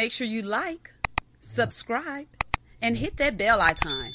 Make sure you like, subscribe, and hit that bell icon.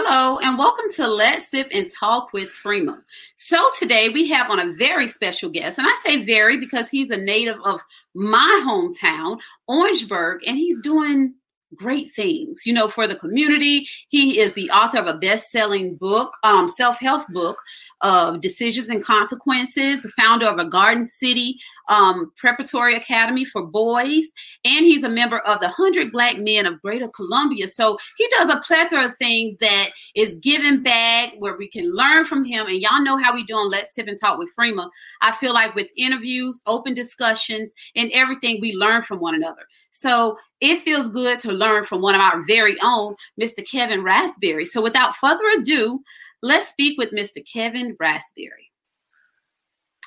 Hello, and welcome to Let's Sip and Talk with Freema. So, today we have on a very special guest, and I say very because he's a native of my hometown, Orangeburg, and he's doing great things, you know, for the community. He is the author of a best-selling book, um, self-help book of decisions and consequences, the founder of a Garden City um, preparatory academy for boys, and he's a member of the 100 Black Men of Greater Columbia. So he does a plethora of things that is giving back where we can learn from him. And y'all know how we do on Let's Sip and Talk with Freema. I feel like with interviews, open discussions, and everything, we learn from one another. So it feels good to learn from one of our very own, Mr. Kevin Raspberry. So without further ado, let's speak with Mr. Kevin Raspberry.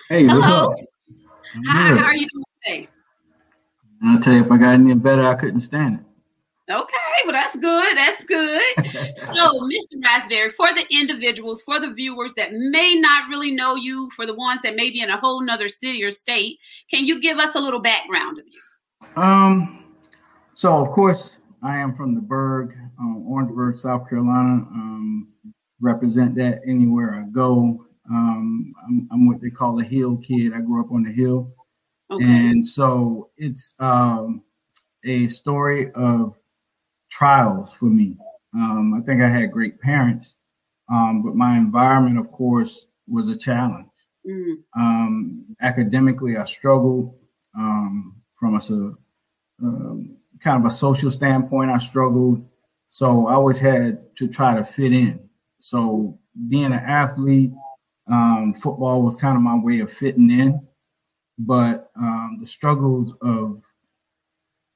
Hey, Hello. Hi, how are you doing today? I'll tell you, if I got any better, I couldn't stand it. Okay, well, that's good. That's good. so, Mr. Raspberry, for the individuals, for the viewers that may not really know you, for the ones that may be in a whole nother city or state, can you give us a little background of you? Um, so of course, I am from the Burg, um, Orangeburg, South Carolina. Um, represent that anywhere I go. Um, I'm, I'm, what they call a hill kid. I grew up on the hill. Okay. And so it's um, a story of trials for me. Um, I think I had great parents, um, but my environment, of course, was a challenge. Mm. Um, academically, I struggled um, from a kind of a social standpoint. I struggled, so I always had to try to fit in. So being an athlete, um, football was kind of my way of fitting in, but um, the struggles of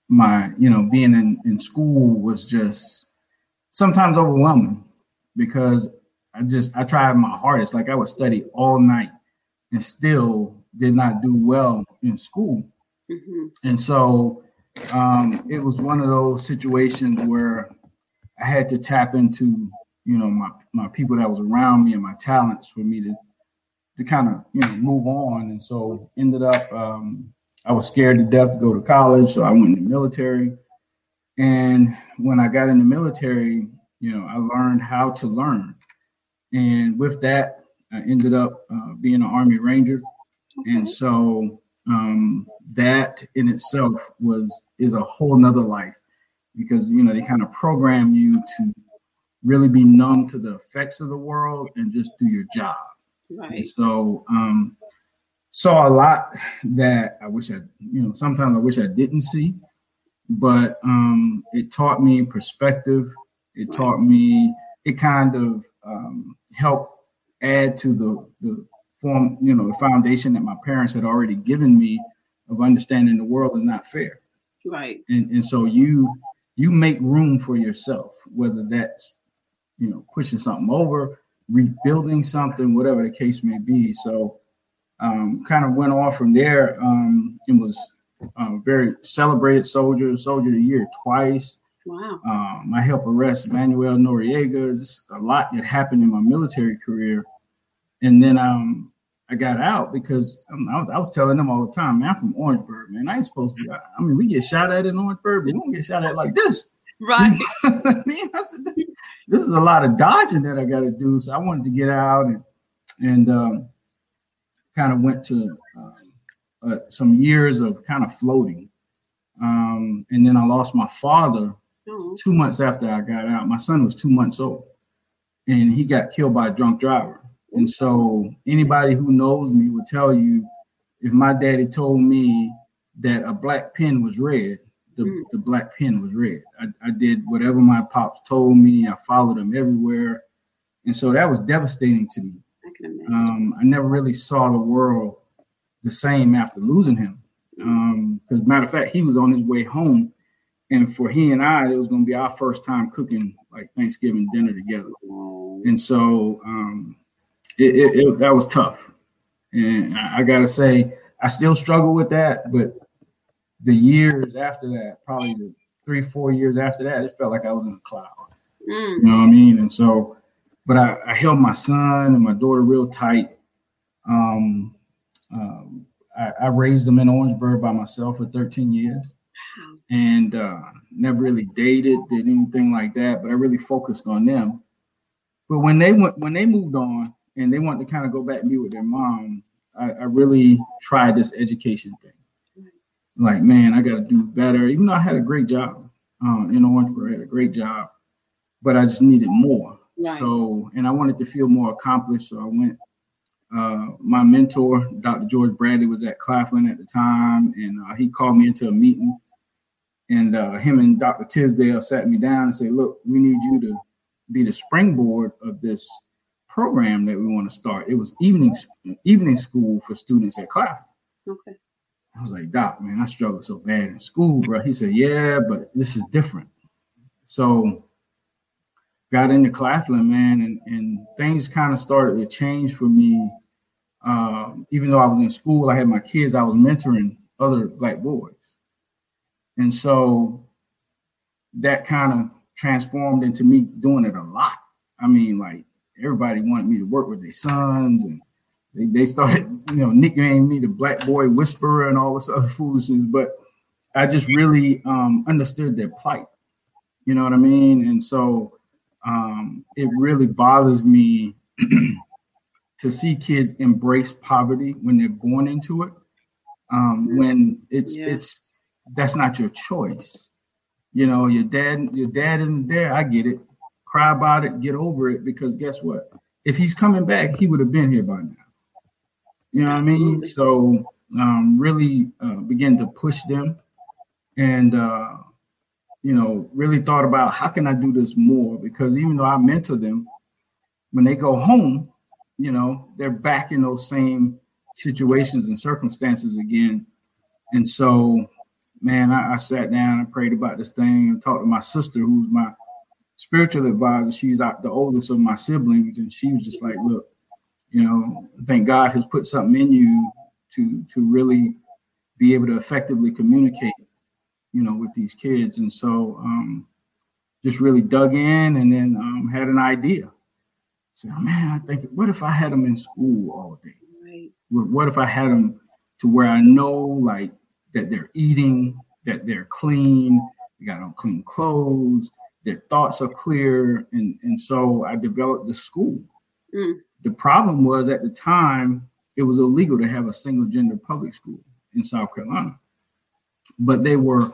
my, you know, being in, in school was just sometimes overwhelming because I just I tried my hardest. Like I would study all night and still did not do well in school. Mm-hmm. And so um, it was one of those situations where I had to tap into you know my my people that was around me and my talents for me to to kind of you know move on. And so ended up um, i was scared to death to go to college so i went in the military. And when i got in the military you know i learned how to learn. And with that i ended up uh, being an army ranger. And so um, that in itself was is a whole nother life because you know they kind of program you to really be numb to the effects of the world and just do your job. Right. And so um, saw a lot that I wish I, you know, sometimes I wish I didn't see, but um, it taught me perspective. It right. taught me, it kind of um, helped add to the, the form, you know, the foundation that my parents had already given me of understanding the world is not fair. Right. And, and so you you make room for yourself, whether that's you know, pushing something over, rebuilding something, whatever the case may be. So, um, kind of went off from there. Um, and was uh, very celebrated soldier, soldier of the year twice. Wow. Um, I helped arrest Manuel Noriega. Just a lot that happened in my military career. And then um, I got out because um, I, was, I, was, telling them all the time, man, I'm from Orangeburg, man. I ain't supposed to. I mean, we get shot at in Orangeburg, but we don't get shot at like this. Right. Man, I said, this is a lot of dodging that I got to do. So I wanted to get out and and um, kind of went to uh, uh, some years of kind of floating. Um, and then I lost my father oh. two months after I got out. My son was two months old, and he got killed by a drunk driver. And so anybody who knows me will tell you if my daddy told me that a black pen was red, the, mm. the black pen was red. I, I did whatever my pops told me. I followed him everywhere. And so that was devastating to me. I. Um, I never really saw the world the same after losing him. Because um, matter of fact, he was on his way home, and for he and I, it was going to be our first time cooking like Thanksgiving dinner together. And so um, it, it, it, that was tough. And I, I got to say, I still struggle with that, but the years after that, probably the three, four years after that, it felt like I was in a cloud. Mm. You know what I mean? And so, but I, I, held my son and my daughter real tight. Um, um, I, I, raised them in Orangeburg by myself for 13 years and uh, never really dated, did anything like that, but I really focused on them. But when they went, when they moved on and they wanted to kind of go back and be with their mom, I, I really tried this education thing like, man, I got to do better. Even though I had a great job um, in Orangeburg, I had a great job, but I just needed more. Right. So, and I wanted to feel more accomplished. So I went. Uh, my mentor, Dr. George Bradley, was at Claflin at the time, and uh, he called me into a meeting. And uh, him and Dr. Tisdale sat me down and said, "Look, we need you to be the springboard of this program that we want to start." It was evening evening school for students at Claflin. Okay. I was like, Doc, man, I struggled so bad in school, bro. He said, Yeah, but this is different. So got into Claflin, man, and, and things kind of started to change for me. Um, even though I was in school, I had my kids, I was mentoring other black boys. And so that kind of transformed into me doing it a lot. I mean, like everybody wanted me to work with their sons and they, they started, you know, nicknaming me the Black Boy Whisperer and all this other foolishness. But I just really um, understood their plight. You know what I mean? And so um, it really bothers me to see kids embrace poverty when they're born into it. Um, when it's yeah. it's that's not your choice. You know, your dad your dad isn't there. I get it. Cry about it, get over it. Because guess what? If he's coming back, he would have been here by now. You know what Absolutely. I mean? So um, really uh, begin to push them and uh, you know really thought about how can I do this more because even though I mentor them, when they go home, you know they're back in those same situations and circumstances again. And so, man, I, I sat down and prayed about this thing and talked to my sister, who's my spiritual advisor. She's the oldest of my siblings, and she was just like, "Look, you know, I think God has put something in you to to really be able to effectively communicate, you know, with these kids. And so um, just really dug in and then um, had an idea. So, man, I think, what if I had them in school all day? Right. What if I had them to where I know like that they're eating, that they're clean, they got on clean clothes, their thoughts are clear. And, and so I developed the school. Mm. The problem was at the time, it was illegal to have a single gender public school in South Carolina. But they were,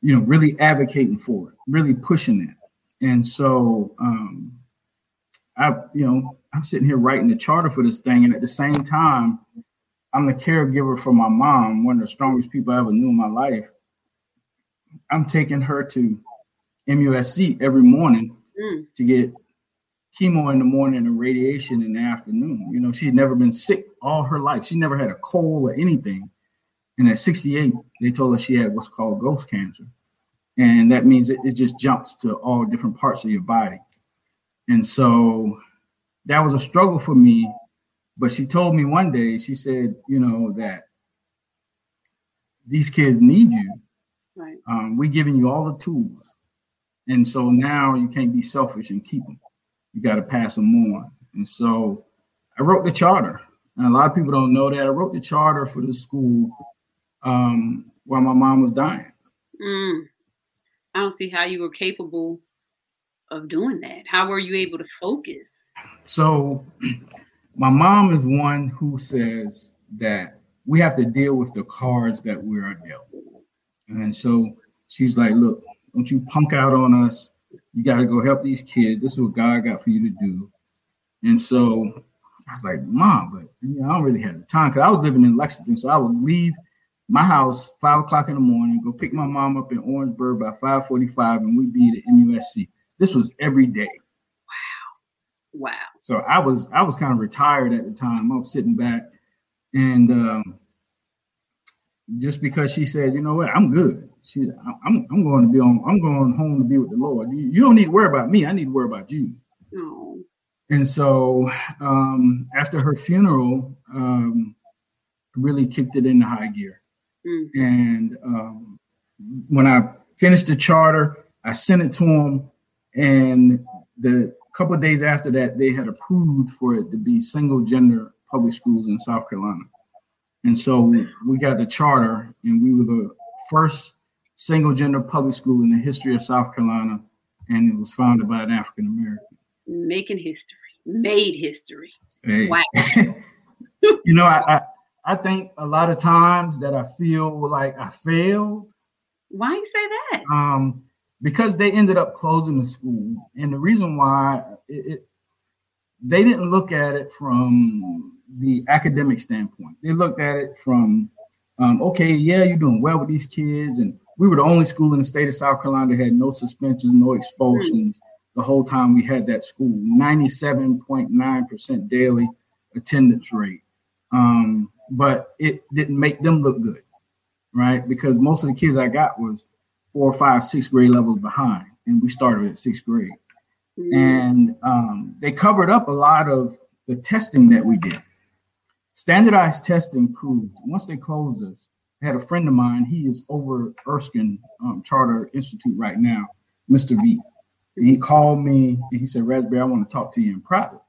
you know, really advocating for it, really pushing it. And so um, I, you know, I'm sitting here writing the charter for this thing. And at the same time, I'm the caregiver for my mom, one of the strongest people I ever knew in my life. I'm taking her to MUSC every morning mm. to get chemo in the morning and radiation in the afternoon. You know, she had never been sick all her life. She never had a cold or anything. And at 68, they told her she had what's called ghost cancer. And that means it, it just jumps to all different parts of your body. And so that was a struggle for me. But she told me one day, she said, you know, that these kids need you. Right. Um, we're giving you all the tools. And so now you can't be selfish and keep them you got to pass them on. And so I wrote the charter. And a lot of people don't know that I wrote the charter for the school um, while my mom was dying. Mm. I don't see how you were capable of doing that. How were you able to focus? So, my mom is one who says that we have to deal with the cards that we are dealt. And so she's like, look, don't you punk out on us. You got to go help these kids. This is what God got for you to do. And so I was like, Mom, but you know, I don't really have the time because I was living in Lexington, so I would leave my house five o'clock in the morning, go pick my mom up in Orangeburg by five forty-five, and we'd be at MUSC. This was every day. Wow. Wow. So I was I was kind of retired at the time. I was sitting back, and um, just because she said, you know what, I'm good. She, I'm I'm going to be on. I'm going home to be with the Lord. You, don't need to worry about me. I need to worry about you. Oh. And so um, after her funeral, um, really kicked it into high gear. Mm. And um, when I finished the charter, I sent it to them, and the couple of days after that, they had approved for it to be single gender public schools in South Carolina. And so we got the charter, and we were the first single gender public school in the history of South Carolina, and it was founded by an African American. Making history, made history. Hey. Wow. you know, I, I I think a lot of times that I feel like I failed. Why you say that? Um, because they ended up closing the school, and the reason why it, it they didn't look at it from the academic standpoint. They looked at it from, um, okay, yeah, you're doing well with these kids, and we were the only school in the state of South Carolina that had no suspensions, no expulsions the whole time we had that school. Ninety-seven point nine percent daily attendance rate. Um, but it didn't make them look good, right? Because most of the kids I got was four, five, six grade levels behind, and we started at sixth grade. Mm. And um, they covered up a lot of the testing that we did. Standardized testing proved once they closed us. I had a friend of mine. He is over Erskine um, Charter Institute right now, Mr. V. And he called me and he said, Raspberry, I want to talk to you in private.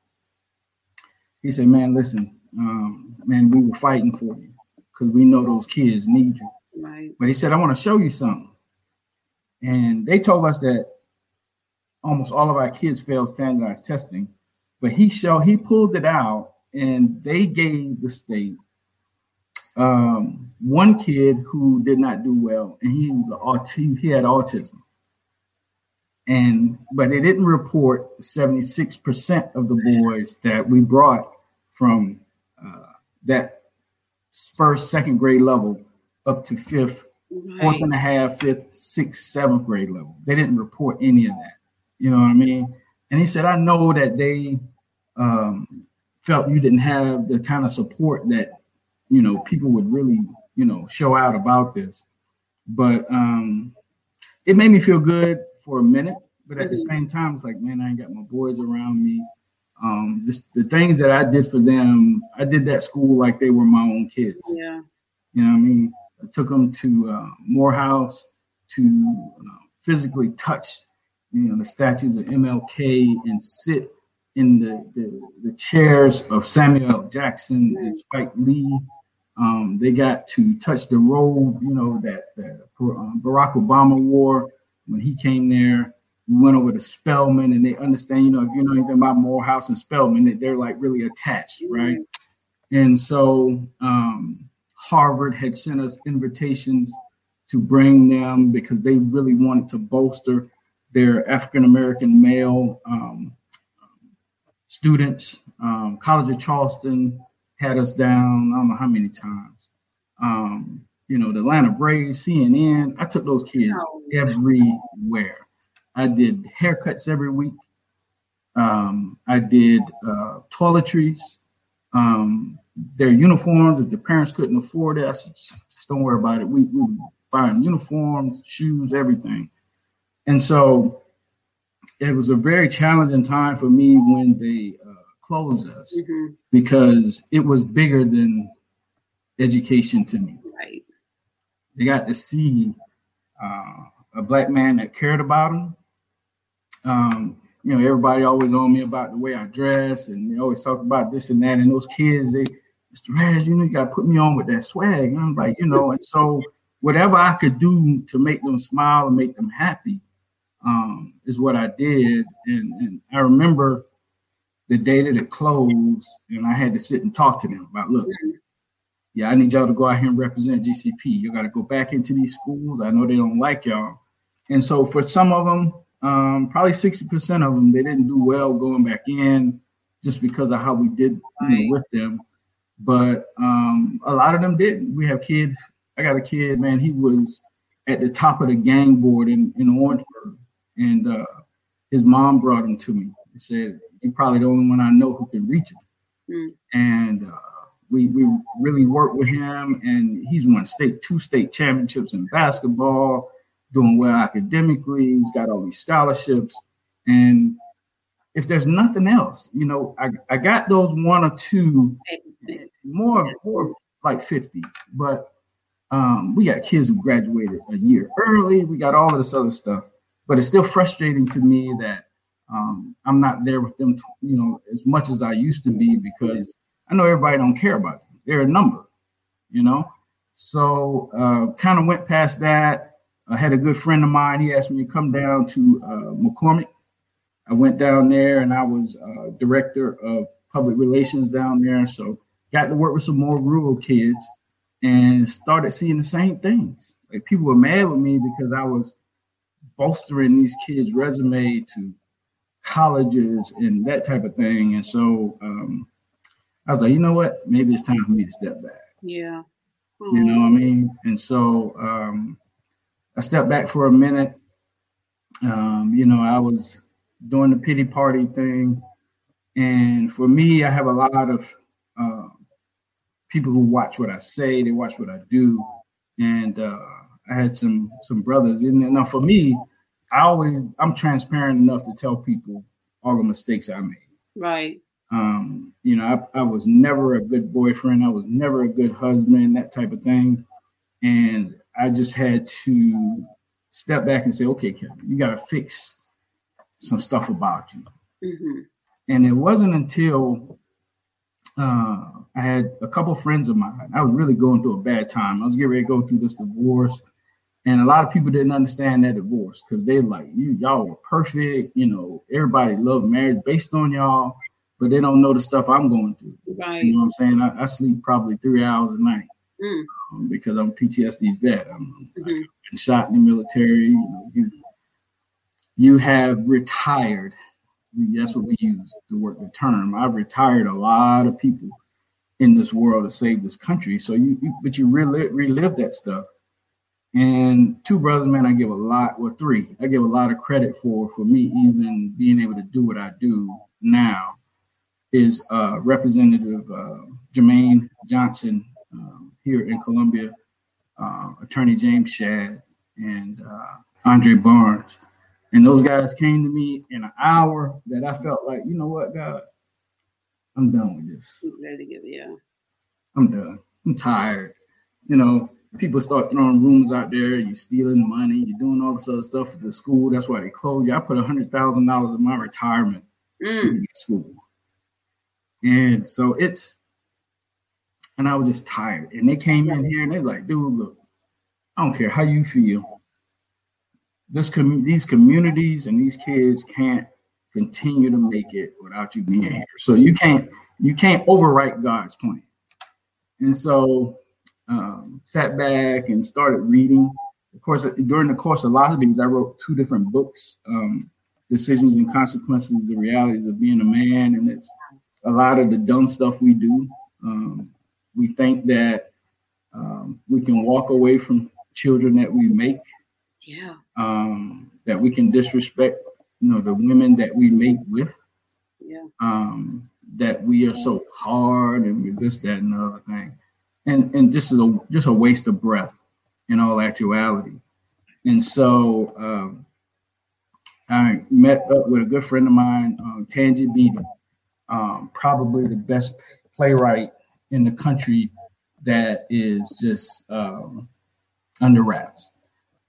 He said, Man, listen, um, man, we were fighting for you because we know those kids need you. Right. But he said, I want to show you something. And they told us that almost all of our kids failed standardized testing, but he showed he pulled it out and they gave the state um, one kid who did not do well, and he was aut- he had autism. And but they didn't report 76% of the boys that we brought from uh, that first, second grade level up to fifth, fourth and a half, fifth, sixth, seventh grade level. They didn't report any of that. You know what I mean? And he said, I know that they um, felt you didn't have the kind of support that, you know, people would really, you know, show out about this. But um, it made me feel good for a minute. But at the Mhm. same time, it's like, man, I ain't got my boys around me. Um, just the things that I did for them, I did that school like they were my own kids. Yeah. You know what I mean? I took them to uh, Morehouse to uh, physically touch, you know, the statues of MLK and sit in the, the, the chairs of Samuel Jackson and Spike Lee. Um, they got to touch the robe, you know, that, that um, Barack Obama wore when he came there. We went over to Spelman and they understand, you know, if you know anything about Morehouse and Spelman, that they're like really attached, right? And so um, Harvard had sent us invitations to bring them because they really wanted to bolster their African American male um, students. Um, College of Charleston had us down, I don't know how many times. Um, you know, the Atlanta Braves, CNN. I took those kids everywhere. I did haircuts every week. Um, I did uh, toiletries. Um, their uniforms, if the parents couldn't afford it, I said, just, don't worry about it. We, we would buy uniforms, shoes, everything. And so it was a very challenging time for me when they uh, closed us Mhm. because it was bigger than education to me. Right. They got to see uh, a black man that cared about them. Um, you know, everybody always on me about the way I dress, and they always talk about this and that. And those kids, they, Mr. Raz, you know, you got to put me on with that swag. And I'm like, you know, and so whatever I could do to make them smile and make them happy um, is what I did. And, and I remember the day that it closed, and I had to sit and talk to them about, look, yeah, I need y'all to go out here and represent GCP. You got to go back into these schools. I know they don't like y'all. And so for some of them, um, probably 60% of them, they didn't do well going back in just because of how we did you know, with them. But um, a lot of them didn't. We have kids. I got a kid, man. He was at the top of the gang board in, in Orangeburg. And uh, his mom brought him to me. He said, You're probably the only one I know who can reach him. Mm. And uh, we, we really worked with him, and he's won state two state championships in basketball, doing well academically. He's got all these scholarships. And if there's nothing else, you know, I, I got those one or two, more, more like 50, but um, we got kids who graduated a year early. We got all of this other stuff, but it's still frustrating to me that um, I'm not there with them, you know, as much as I used to be because I know everybody don't care about them. They're a number, you know. So uh, kind of went past that. I had a good friend of mine. He asked me to come down to uh, McCormick. I went down there and I was uh, director of public relations down there. So got to work with some more rural kids and started seeing the same things. Like people were mad with me because I was bolstering these kids' resume to colleges and that type of thing. And so um, I was like, you know what? Maybe it's time for me to step back. Yeah. You know what I mean? And so um, I stepped back for a minute. Um, you know, I was doing the pity party thing. And for me, I have a lot of uh, people who watch what I say, they watch what I do, and uh, I had some some brothers. And now for me, I always I'm transparent enough to tell people all the mistakes I made. Right. Um, you know, I, I was never a good boyfriend. I was never a good husband, that type of thing. And I just had to step back and say, okay, Kevin, you got to fix some stuff about you. Mm-hmm. And it wasn't until uh, I had a couple friends of mine. I was really going through a bad time. I was getting ready to go through this divorce, and a lot of people didn't understand that divorce because they like you, y'all were perfect. You know, everybody loved marriage based on y'all, but they don't know the stuff I'm going through. Right. You know what I'm saying? I, I sleep probably three hours a night mm. um, because I'm a PTSD vet. I'm, mm-hmm. Been shot in the military. You know, you, you have retired that's what we use the word the term. I've retired a lot of people in this world to save this country. So you, you but you relive, relive that stuff. And two brothers, man, I give a lot, well, three, I give a lot of credit for for me even being able to do what I do now is uh, Representative uh, Jermaine Johnson um, here in Columbia, uh, Attorney James Shad, and uh, Andre Barnes. And those guys came to me in an hour that I felt like, you know what, God, I'm done with this. Ready to give, yeah. I'm done. I'm tired. You know, people start throwing rumors out there. You're stealing money. You're doing all this other stuff at the school. That's why they closed you. I put a hundred thousand dollars of my retirement mm. into school, and so it's. And I was just tired. And they came in here and they're like, "Dude, look, I don't care how you feel this com- these communities and these kids can't continue to make it without you being here. So you can't you can't overwrite God's plan. And so um, sat back and started reading. Of course, during the course of a lot of these, I wrote two different books: um, "Decisions and Consequences: The Realities of Being a Man," and it's a lot of the dumb stuff we do. Um, we think that um, we can walk away from children that we make yeah. Um, that we can disrespect, you know, the women that we mate with. Yeah. Um, that we are so hard and this, that, and the other thing. And and this is a just a waste of breath in all actuality. And so um, I met up with a good friend of mine, um, Tangi Beatty, um, probably the best playwright in the country that is just um, under wraps.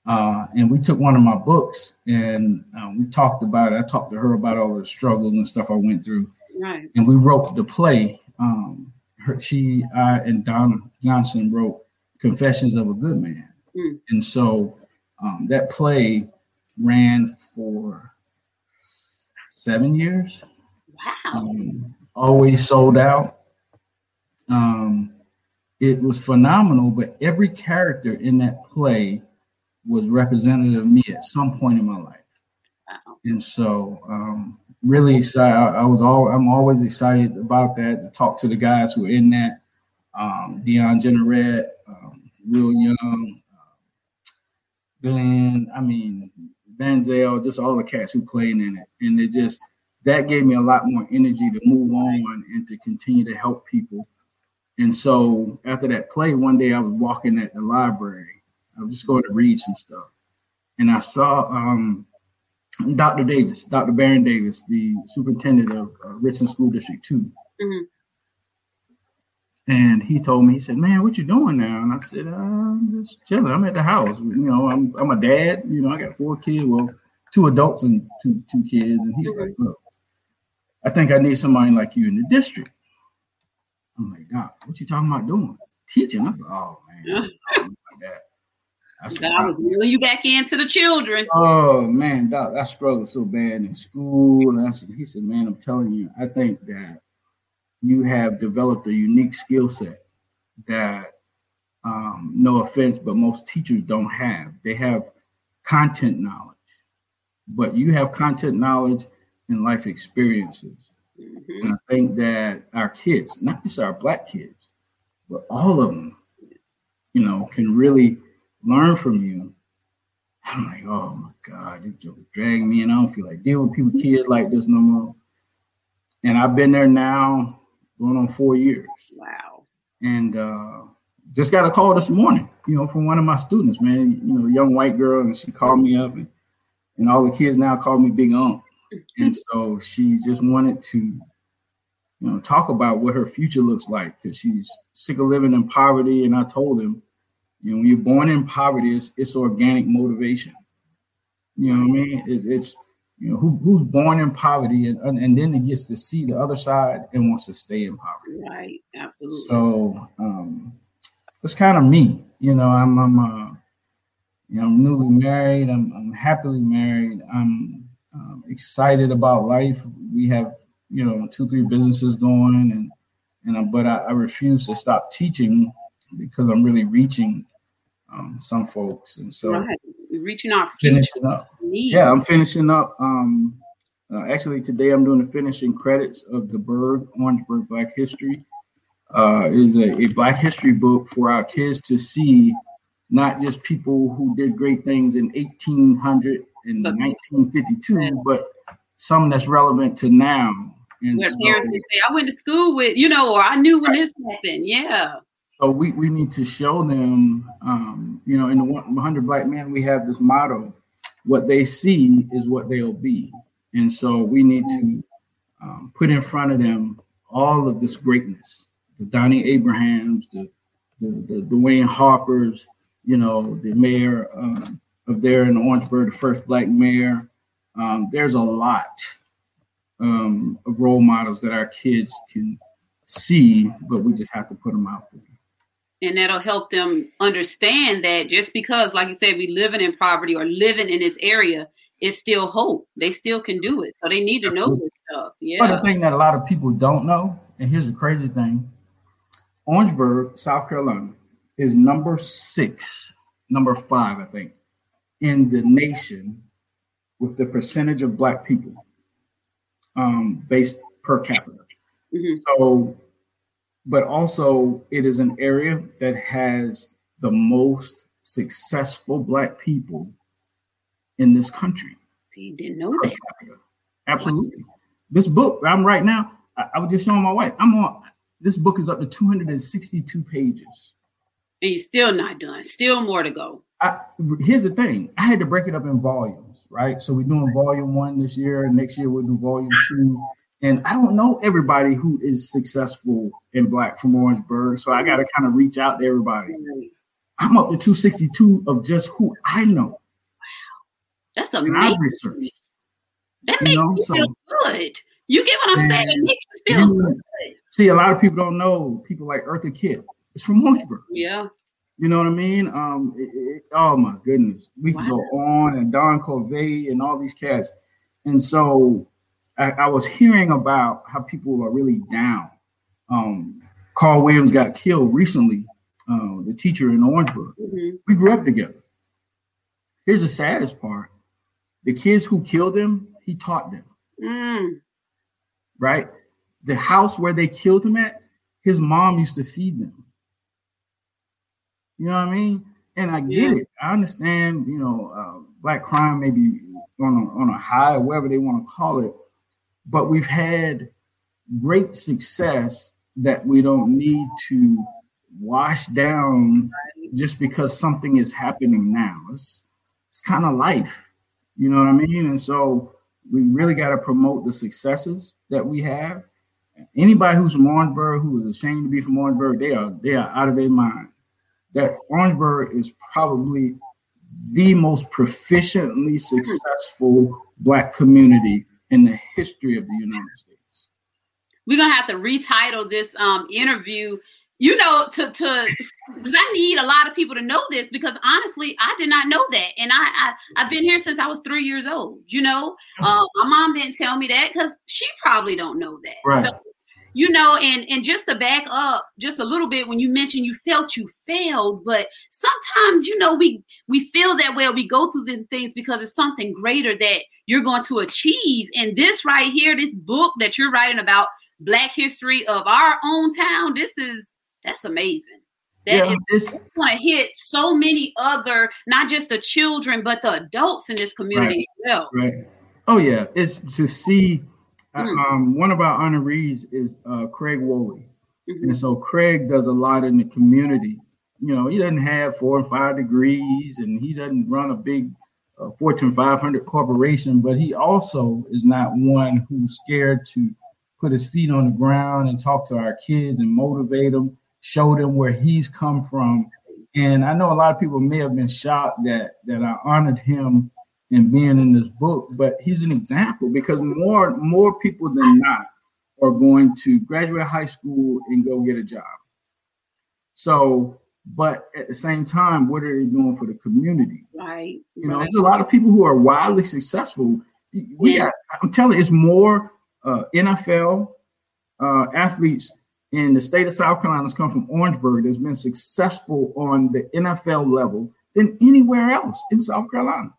Uh, and we took one of my books and uh, we talked about it. I talked to her about all the struggles and stuff I went through. Right. And we wrote the play. Um, her, she, I, and Donna Johnson wrote Confessions of a Good Man. Mm. And so um, that play ran for seven years. Wow. Um, always sold out. Um, it was phenomenal, but every character in that play was representative of me at some point in my life. Wow. And so, um, really excited. I, was all I'm always excited about that to talk to the guys who are in that. Um, Dion Jenneret, um, Will Young, uh, Glenn. I mean, Banzel, just all the cats who played in it, and it just that gave me a lot more energy to move on and to continue to help people. And so after that play, one day I was walking at the library. I was just going to read some stuff, and I saw um, Dr. Davis, Dr. Baron Davis, the superintendent of uh, Richland School District 2. Mm-hmm. And he told me, he said, "Man, what you doing now?" And I said, "I'm just chilling. I'm at the house. You know, I'm I'm a dad. You know, I got four kids. Well, two adults and two two kids." And he's like, "Look, I think I need somebody like you in the district." I'm like, "God, what you talking about doing? Teaching?" I like, "Oh man, like that." I, was reeling you back into the children. Oh man, Doc, I struggled so bad in school. And I said, he said, man, I'm telling you, I think that you have developed a unique skill set that, um, no offense, but most teachers don't have. They have content knowledge, but you have content knowledge and life experiences. Mm-hmm. And I think that our kids, not just our black kids, but all of them, you know, can really learn from you. I'm like, oh my God, this joke dragging me, and I don't feel like dealing with people, kids like this no more. And I've been there now going on four years. Wow. And uh, just got a call this morning, you know, from one of my students, man, you know, young white girl, and she called me up, and, and all the kids now call me Big Ump. and so she just wanted to, you know, talk about what her future looks like because she's sick of living in poverty. And I told him, you know, when you're born in poverty, it's, it's organic motivation. You know what I mean? It, it's you know, who, who's born in poverty and, and then it gets to see the other side and wants to stay in poverty. Right, absolutely. So um, it's kind of me. You know, I'm I'm uh, you know, I'm newly married. I'm, I'm happily married. I'm um, excited about life. We have you know two three businesses going and and uh, but I, I refuse to stop teaching because I'm really reaching um, some folks, and so right. reaching out, finishing up. Yeah, I'm finishing up. Um, uh, actually, today I'm doing the finishing credits of the Burg Orangeburg Black History. Uh, is a, a Black History book for our kids to see, not just people who did great things in 1800 and 1952, but some that's relevant to now. And Where so, parents say, "I went to school with," you know, or "I knew when right. this happened." Yeah. So we, we need to show them, um, you know, in the 100 Black Men, we have this motto what they see is what they'll be. And so we need to um, put in front of them all of this greatness the Donnie Abrahams, the, the, the Dwayne Harpers, you know, the mayor um, of there in Orangeburg, the first black mayor. Um, there's a lot um, of role models that our kids can see, but we just have to put them out there and that'll help them understand that just because like you said we living in poverty or living in this area it's still hope. They still can do it. So they need to know this stuff. Yeah. But the thing that a lot of people don't know and here's the crazy thing orangeburg south carolina is number six number five i think in the nation with the percentage of black people um, based per capita. Mm-hmm. so but also it is an area that has the most successful black people in this country. See, you didn't know that. Absolutely. This book I'm right now, I, I was just showing my wife. I'm on this book is up to 262 pages. And you're still not done. Still more to go. I, here's the thing. I had to break it up in volumes, right? So we're doing volume one this year, and next year we'll do volume two. And I don't know everybody who is successful in Black from Orangeburg. So I got to kind of reach out to everybody. I'm up to 262 of just who I know. Wow. That's amazing. And I've researched. That makes you know, so, feel good. You get what I'm saying? It makes you feel good. See, a lot of people don't know people like Eartha Kitt. It's from Orangeburg. Yeah. You know what I mean? Um, it, it, oh my goodness, we wow. can go on and Don Corvée and all these cats. And so I, I, was hearing about how people are really down. Um, Carl Williams got killed recently, uh, the teacher in Orangeburg. Mm-hmm. We grew up together. Here's the saddest part the kids who killed him, he taught them. Mm. Right? The house where they killed him at, his mom used to feed them. You know what I mean? And I get yeah. it. I understand, you know, uh, black crime may be on a, on a high, whatever they want to call it, but we've had great success that we don't need to wash down just because something is happening now. It's, it's kind of life, you know what I mean? And so we really got to promote the successes that we have. Anybody who's from Orangeburg who is ashamed to be from Orangeburg, they are they are out of their mind. That Orangeburg is probably the most proficiently successful black community in the history of the United States. We're gonna have to retitle this um, interview you know, to to because I need a lot of people to know this because honestly, I did not know that, and I, I have been here since I was three years old. You know, uh, my mom didn't tell me that because she probably don't know that. Right. So, you know, and and just to back up just a little bit, when you mentioned you felt you failed, but sometimes you know we we feel that way. We go through the things because it's something greater that you're going to achieve. And this right here, this book that you're writing about Black history of our own town, this is that's amazing. That yeah, is going to hit so many other, not just the children, but the adults in this community right, as well. Right. Oh yeah, it's to see. Mm-hmm. Um, one of our honorees is uh, Craig Woolley, mm-hmm. and so Craig does a lot in the community. You know, he doesn't have four and five degrees, and he doesn't run a big uh, Fortune 500 corporation, but he also is not one who's scared to put his feet on the ground and talk to our kids and motivate them show them where he's come from. And I know a lot of people may have been shocked that that I honored him in being in this book, but he's an example because more more people than not are going to graduate high school and go get a job. So, but at the same time, what are they doing for the community? Right. You know, right. there's a lot of people who are wildly successful. We, yeah. I'm telling you, it's more uh, NFL uh, athletes in the state of South Carolina has come from Orangeburg that's been successful on the NFL level than anywhere else in South Carolina.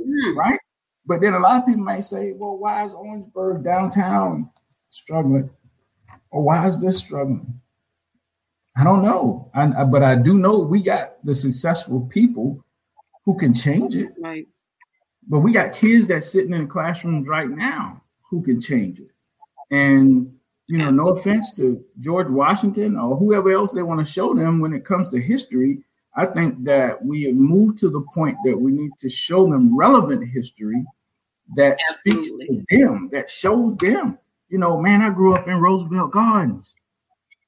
Mm. Right? But then a lot of people might say, well, why is Orangeburg downtown struggling? Or why is this struggling? I don't know. I, but I do know we got the successful people who can change it. Right. But we got kids that sitting in classrooms right now who can change it. And you know, no offense to George Washington or whoever else they want to show them when it comes to history. I think that we have moved to the point that we need to show them relevant history that Absolutely. speaks to them, that shows them. You know, man, I grew up in Roosevelt Gardens,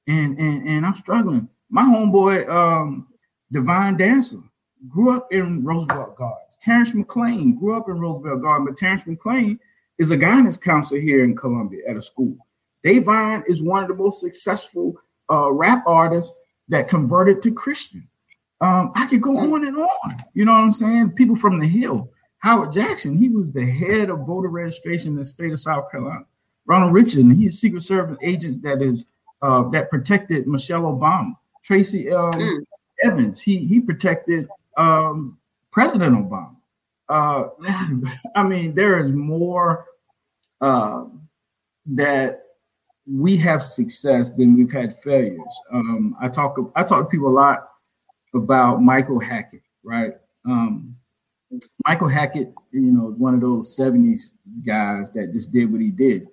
and and and I'm struggling. My homeboy, um, Divine Dancer, grew up in Roosevelt Gardens. Terrence McClain grew up in Roosevelt Gardens, but Terrence McClain is a guidance counselor here in Columbia at a school. Da'Vine is one of the most successful uh, rap artists that converted to Christian. Um, I could go on and on. You know what I'm saying? People from the Hill. Howard Jackson, he was the head of voter registration in the state of South Carolina. Ronald Richardson, he's a Secret Service agent that is uh, that protected Michelle Obama. Tracy um, mm. Evans, he he protected um, President Obama. Uh, I mean, there is more uh, that we have success than we've had failures. Um, I talk I talk to people a lot about Michael Hackett, right? Um, Michael Hackett, you know, one of those 70s guys that just did what he did.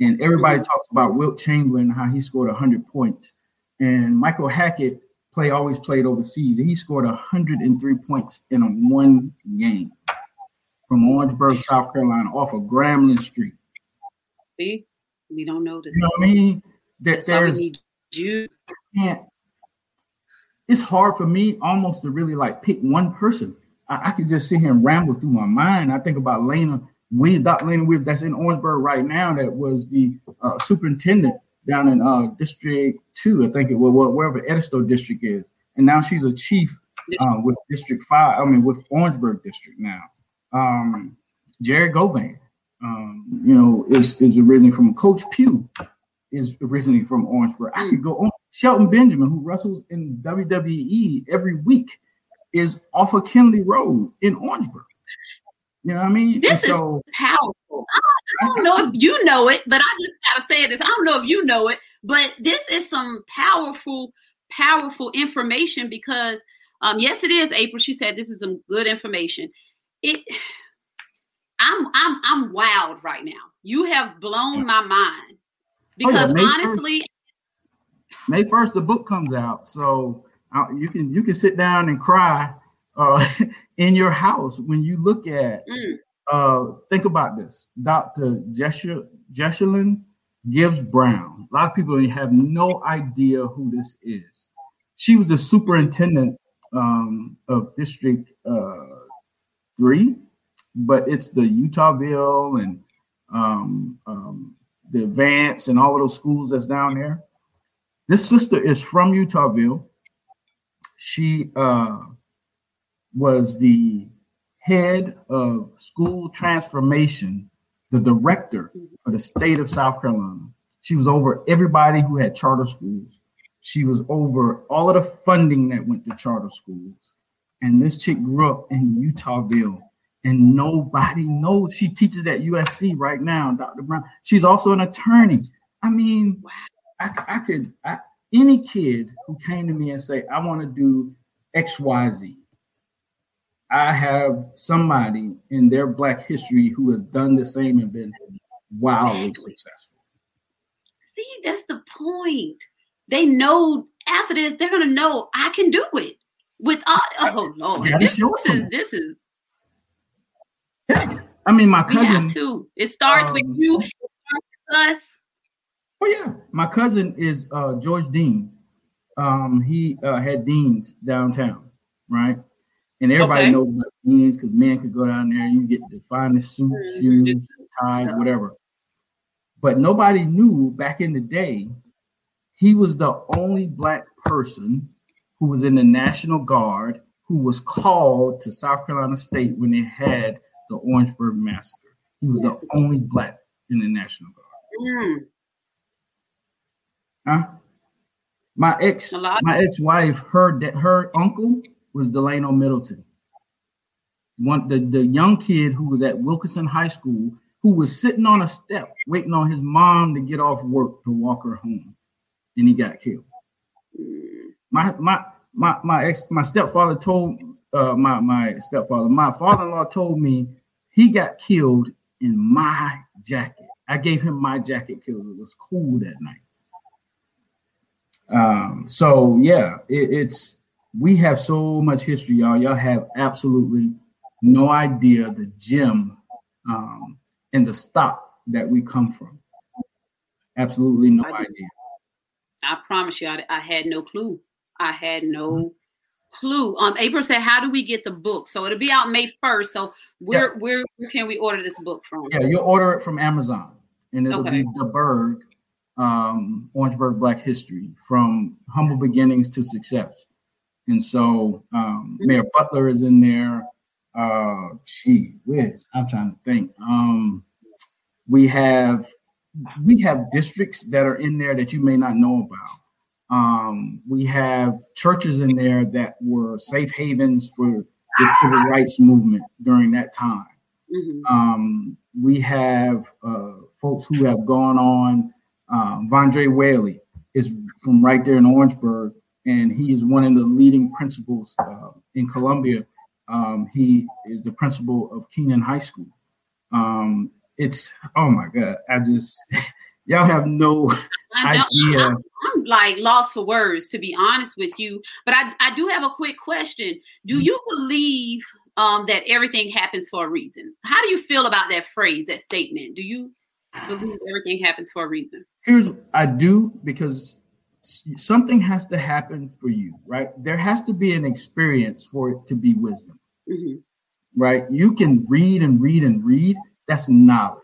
And everybody talks about Wilt Chamberlain, how he scored 100 points. And Michael Hackett play always played overseas. And he scored 103 points in a one game from Orangeburg, South Carolina, off of Grambling Street. See? We don't know this. You know what I mean? That That's there's you. Can't, it's hard for me almost to really like pick one person. I, I could just sit here and ramble through my mind. I think about Lena Williams, Dr. Lena Williams, that's in Orangeburg right now, that was the uh, superintendent down in uh, District 2, I think it was, wherever Edisto District is. And now she's a chief uh, with District 5, I mean, with Orangeburg District now. Um, Jared Govan, um, you know, is is originally from Coach Pugh, is originally from Orangeburg. I could go on. Shelton Benjamin, who wrestles in WWE every week, is off of Kennedy Road in Orangeburg. You know what I mean? This and is powerful. I, I don't know if you know it, but I just gotta say this. I don't know if you know it, but this is some powerful, powerful information because um, yes, it is April. She said this is some good information. It I'm I'm I'm wild right now. You have blown my mind because oh, yeah, honestly, 1st, May first the book comes out, so uh, you can you can sit down and cry uh, in your house when you look at. Mm. Uh, think about this, Dr. Jessalyn Gibbs Brown. A lot of people have no idea who this is. She was the superintendent um, of District uh, Three but it's the Eutawville and um, um, the Advance and all of those schools that's down there. This sister is from Eutawville. She uh, was the head of school transformation, the director for the state of South Carolina. She was over everybody who had charter schools. She was over all of the funding that went to charter schools. And this chick grew up in Eutawville and nobody knows. She teaches at USC right now, Dr. Brown. She's also an attorney. I mean, I, I could, I, any kid who came to me and say, I want to do X, Y, Z. I have somebody in their Black history who has done the same and been wildly successful. See, that's the point. They know after this, they're gonna know I can do it. With all, oh Lord, this, this is this is yeah. I mean, my cousin too. It starts um, with you. Starts with us. Oh yeah, my cousin is uh, George Dean. Um, he uh, had deans downtown, right? And everybody okay. knows what deans because men could go down there. and You get the finest suits, mm-hmm. shoes, ties, whatever. But nobody knew back in the day. He was the only black person who was in the National Guard who was called to South Carolina State when they had the Orangeburg Massacre. He was the only black in the National Guard. Mm. Huh? My ex, my ex-wife, her her uncle was Delano Middleton. One the, the young kid who was at Wilkinson High School who was sitting on a step waiting on his mom to get off work to walk her home, and he got killed. My my my my ex my stepfather told uh, my my stepfather, my father-in-law told me he got killed in my jacket. I gave him my jacket because it was cool that night. Um, so yeah, it, it's we have so much history, y'all. Y'all have absolutely no idea the gem um, and the stock that we come from. Absolutely no I idea. I promise you, I, I, had no clue. I had no clue. Um, April said, "How do we get the book?" So it'll be out May first. So where yeah. where where can we order this book from? Yeah, you'll order it from Amazon, and it'll okay. be the Burg, um, Orangeburg Black History, from humble beginnings to success. And so um. Mayor Butler is in there. Uh, gee whiz, I'm trying to think. Um, we have we have districts that are in there that you may not know about. Um, we have churches in there that were safe havens for the civil rights movement during that time. Mm-hmm. Um, we have uh, folks who have gone on. Um, Vondre Whaley is from right there in Orangeburg, and he is one of the leading principals uh, in Columbia. Um, he is the principal of Keenan High School. Um, it's oh my god, I just y'all have no idea. I'm, I'm, like lost for words to be honest with you. But I, I do have a quick question. Do mm-hmm. you believe um, that everything happens for a reason? How do you feel about that phrase, that statement? Do you believe everything happens for a reason? Here's I do because something has to happen for you, right? There has to be an experience for it to be wisdom. Mm-hmm. Right? You can read and read and read. That's knowledge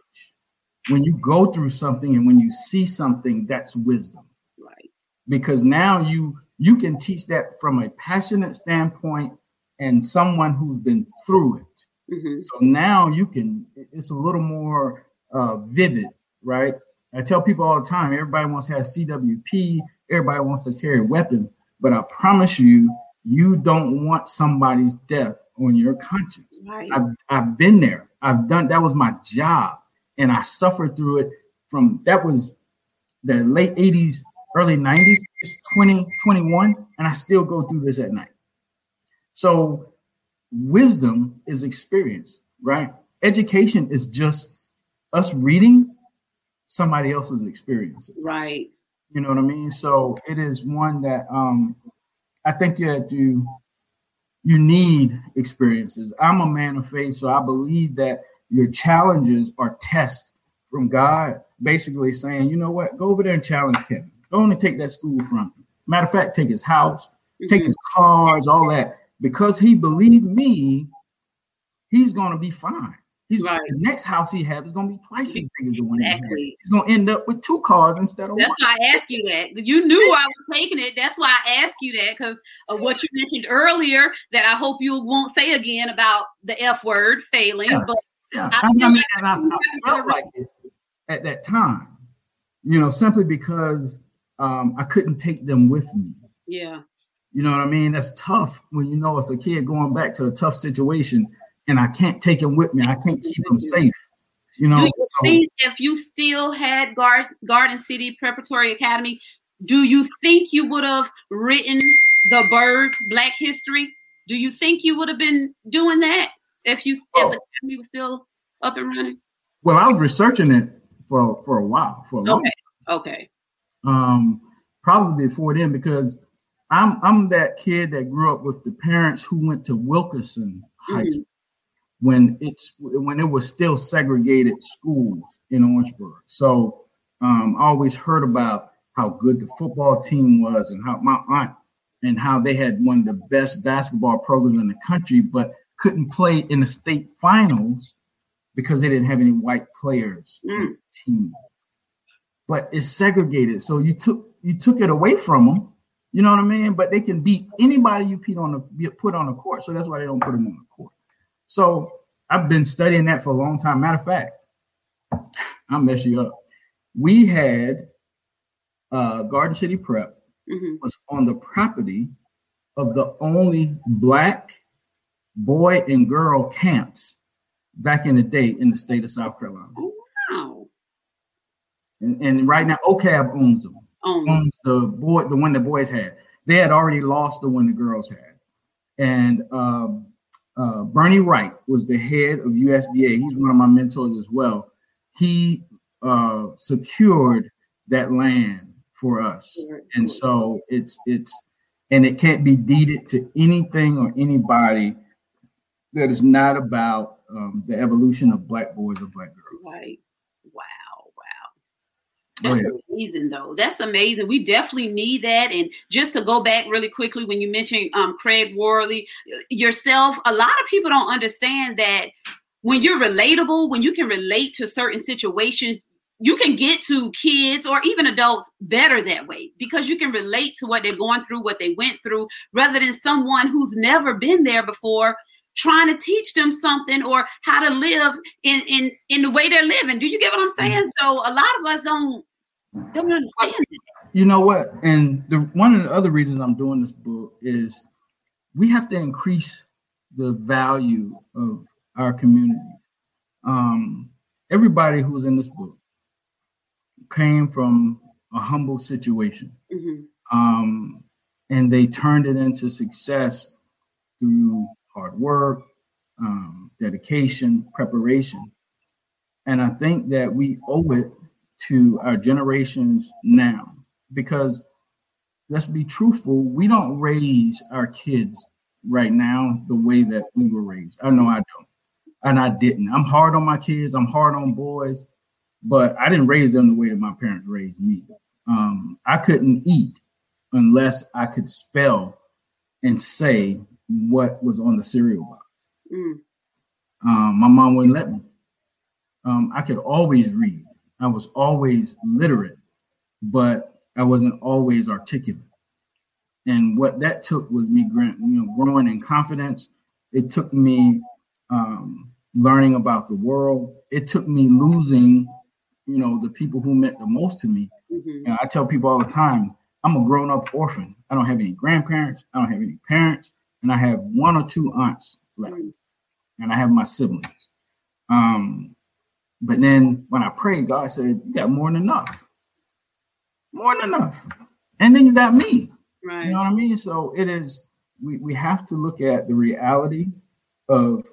when you go through something and when you see something, that's wisdom. Right. Because now you you can teach that from a passionate standpoint and someone who's been through it. Mm-hmm. So now you can it's a little more uh, vivid, right? I tell people all the time, everybody wants to have CWP, everybody wants to carry a weapon, but I promise you, you don't want somebody's death on your conscience. Right. I've, I've been there. I've done that was my job, and I suffered through it from that was the late 80s, early 90s. It's 2021, and I still go through this at night. So wisdom is experience, right? Education is just us reading somebody else's experiences. Right. You know what I mean? So it is one that um I think you you need experiences. I'm a man of faith, so I believe that your challenges are tests from God, basically saying, you know what, go over there and challenge Kevin. Go and take that school from him. Matter of fact, take his house, mm-hmm. take his cars, all that. Because he believed me, he's gonna be fine. He's right. the next house he has is going to be twice as big as the one exactly. he He's going to end up with two cars instead of one. That's one. why I asked you that. You knew I was taking it. That's why I asked you that because of what you mentioned earlier. That I hope you won't say again about the F word failing. Yeah. But yeah. I, I, mean, like I, I felt like it at that time. You know, simply because um, I couldn't take them with me. Yeah. You know what I mean? That's tough when you know it's a kid going back to a tough situation and I can't take him with me. I can't keep him safe. You know, do you so, think if you still had Gar- Garden City Preparatory Academy, do you think you would have written the Burg Black History? Do you think you would have been doing that if you oh. if the academy was still up and running? Well, I was researching it for for a while. For a okay, okay. Um, probably before then because I'm I'm that kid that grew up with the parents who went to Wilkinson mm-hmm. High School when it's when it was still segregated schools in Orangeburg. So um, I always heard about how good the football team was and how my aunt and how they had one of the best basketball programs in the country, but couldn't play in the state finals because they didn't have any white players mm. on the team. But it's segregated, so you took you took it away from them. You know what I mean? But they can beat anybody you put on the put on the court, so that's why they don't put them on the court. So I've been studying that for a long time. Matter of fact, I'll mess you up. We had uh, Garden City Prep mm-hmm. was on the property of the only black boy and girl camps back in the day in the state of South Carolina. Oh, wow. And, and right now, OCAB owns them. Oh. Owns the boy, the one the boys had. They had already lost the one the girls had. And um, uh, Bernie Wright was the head of USDA. He's one of my mentors as well. He uh, secured that land for us, and so it's it's and it can't be deeded to anything or anybody that is not about um, the evolution of black boys or black girls. Right. That's amazing, though. That's amazing. We definitely need that. And just to go back really quickly, when you mentioned um, Craig Worley yourself, a lot of people don't understand that when you're relatable, when you can relate to certain situations, you can get to kids or even adults better that way because you can relate to what they're going through, what they went through, rather than someone who's never been there before trying to teach them something or how to live in in in the way they're living. Do you get what I'm mm-hmm. saying? So a lot of us don't don't understand. You know what? And the one of the other reasons I'm doing this book is we have to increase the value of our community. Um, everybody who's in this book came from a humble situation. Mm-hmm. Um, and they turned it into success through hard work, um, dedication, preparation. And I think that we owe it to our generations now because let's be truthful we don't raise our kids right now the way that we were raised. I know i don't and i didn't. I'm hard on my kids i'm hard on boys but i didn't raise them the way that my parents raised me. Um, i couldn't eat unless i could spell and say what was on the cereal box mm. um, my mom wouldn't let me um, i could always read I was always literate, but I wasn't always articulate. And what that took was me, you know, growing in confidence. It took me um, learning about the world. It took me losing, you know, the people who meant the most to me. Mm-hmm. And I tell people all the time, I'm a grown-up orphan. I don't have any grandparents. I don't have any parents, and I have one or two aunts left, mm-hmm. and I have my siblings. Um, but then when I prayed, God said, You got more than enough. More than enough. And then you got me. Right. You know what I mean? So it is, we, we have to look at the reality of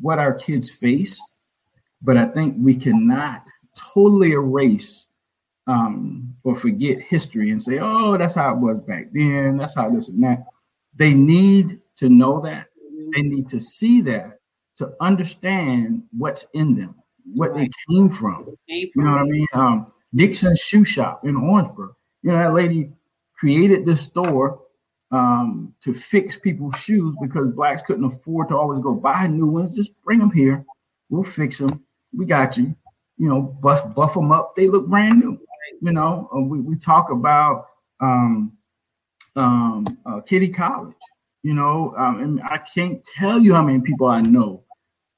what our kids face, but I think we cannot totally erase um, or forget history and say, oh, that's how it was back then. That's how this and that. They need to know that. They need to see that to understand what's in them, what right. they came from. You know what I mean? Um, Dixon's Shoe Shop in Orangeburg. You know, that lady created this store um, to fix people's shoes because blacks couldn't afford to always go buy new ones. Just bring them here. We'll fix them. We got you. You know, bust buff them up. They look brand new. You know, we, we talk about um, um, uh, Kitty College. You know, um, and I can't tell you how many people I know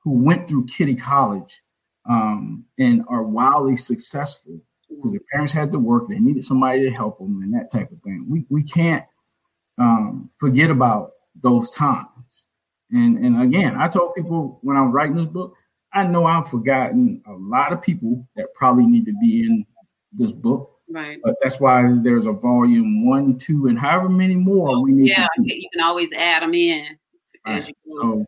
who went through Kitty College um, and are wildly successful because their parents had to work. They needed somebody to help them and that type of thing. We we can't um, forget about those times. And and again, I told people when I'm writing this book, I know I've forgotten a lot of people that probably need to be in this book. Right. But that's why there's a volume one, two, and however many more we need. Yeah, you can always add them in. Right. So,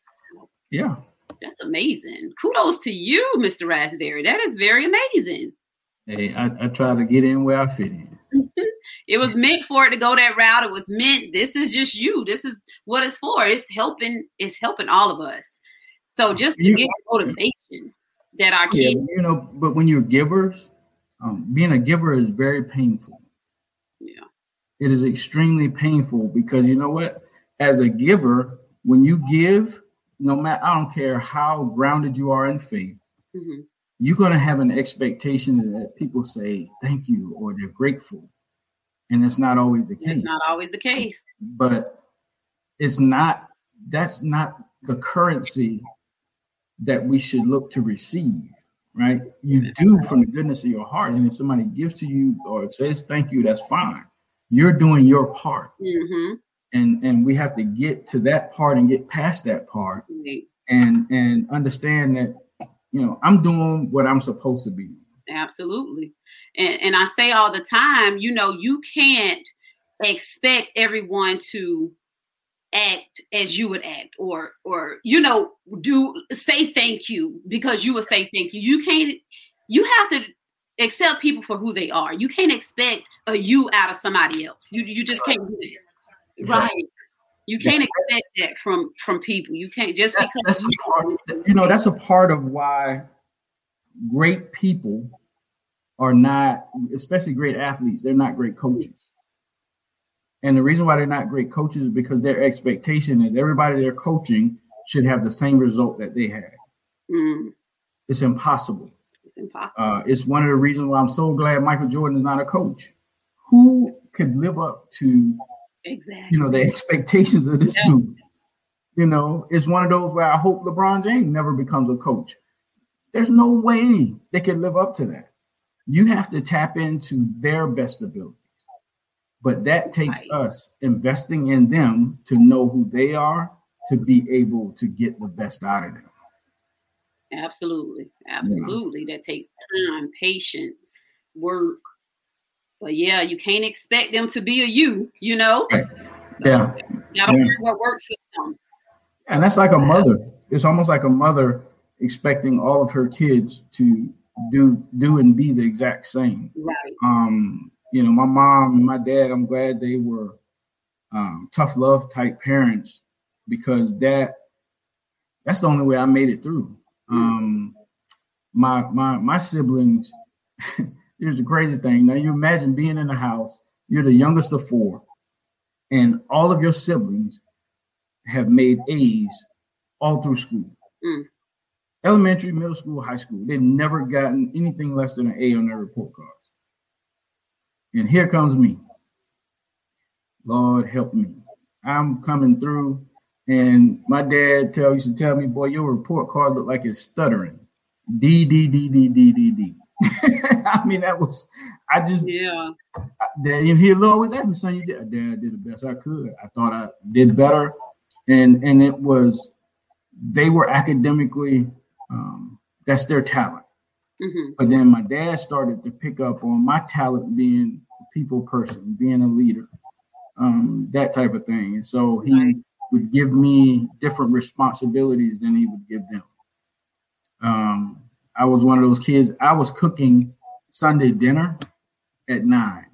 yeah. That's amazing. Kudos to you, Mr. Raspberry. That is very amazing. Hey, I, I try to get in where I fit in. It was meant for it to go that route. It was meant. This is just you. This is what it's for. It's helping. It's helping all of us. So just to You- get motivation that our Yeah, you know, but when you're givers, um, being a giver is very painful. Yeah. It is extremely painful because you know what? As a giver, when you give, no matter I don't care how grounded you are in faith, Mhm. you're going to have an expectation that people say thank you or they're grateful, and it's not always the case. That's not always the case. but it's not. That's not the currency that we should look to receive. Right? You do from the goodness of your heart, and if somebody gives to you or says thank you, that's fine. You're doing your part, hmm and and we have to get to that part and get past that part Right. and and understand that you know i'm doing what i'm supposed to be Absolutely. And and I say all the time, you know, you can't expect everyone to act as you would act or or you know do say thank you because you would say thank you. You can't you have to accept people for who they are. You can't expect a you out of somebody else. You you just can't do it Right. You can't expect that from from people. You can't just that's, because that's a part, you know that's a part of why great people are not especially great athletes they're not great coaches and the reason why they're not great coaches is because their expectation is everybody they're coaching should have the same result that they had Mm, it's impossible it's impossible. Uh, it's one of the reasons why I'm so glad Michael Jordan is not a coach. Who could live up to exactly. you know the expectations of this Yeah. dude? You know, it's one of those where I hope LeBron James never becomes a coach. There's no way they could live up to that. You have to tap into their best abilities. But that takes Right. us investing in them to know who they are to be able to get the best out of them. Absolutely. Absolutely. That takes time, patience, work. But yeah, you can't expect them to be a you, you know? Yeah. You gotta Yeah. what works for them. And that's like a mother. It's almost like a mother expecting all of her kids to do do and be the exact same. Right. Um, you know, my mom and my dad, I'm glad they were um, tough love type parents because that that's the only way I made it through. Um, my my my siblings. here's the crazy thing. Now you imagine being in a house. You're the youngest of four, and all of your siblings have made A's all through school. Mm. Elementary, middle school, high school. They've never gotten anything less than an A on their report cards. And here comes me. Lord help me. I'm coming through, and my dad tell used to tell me, boy, your report card looked like it's stuttering. D D D D D D D. I mean, that was I just Yeah. Dad, and he'll always ask me, son, you did dad I did the best I could. I thought I did better. And and it was they were academically um, that's their talent. Mm-hmm. But then my dad started to pick up on my talent being a people person, being a leader, um, that type of thing. And so he right. would give me different responsibilities than he would give them. Um, I was one of those kids. I was cooking Sunday dinner at nine.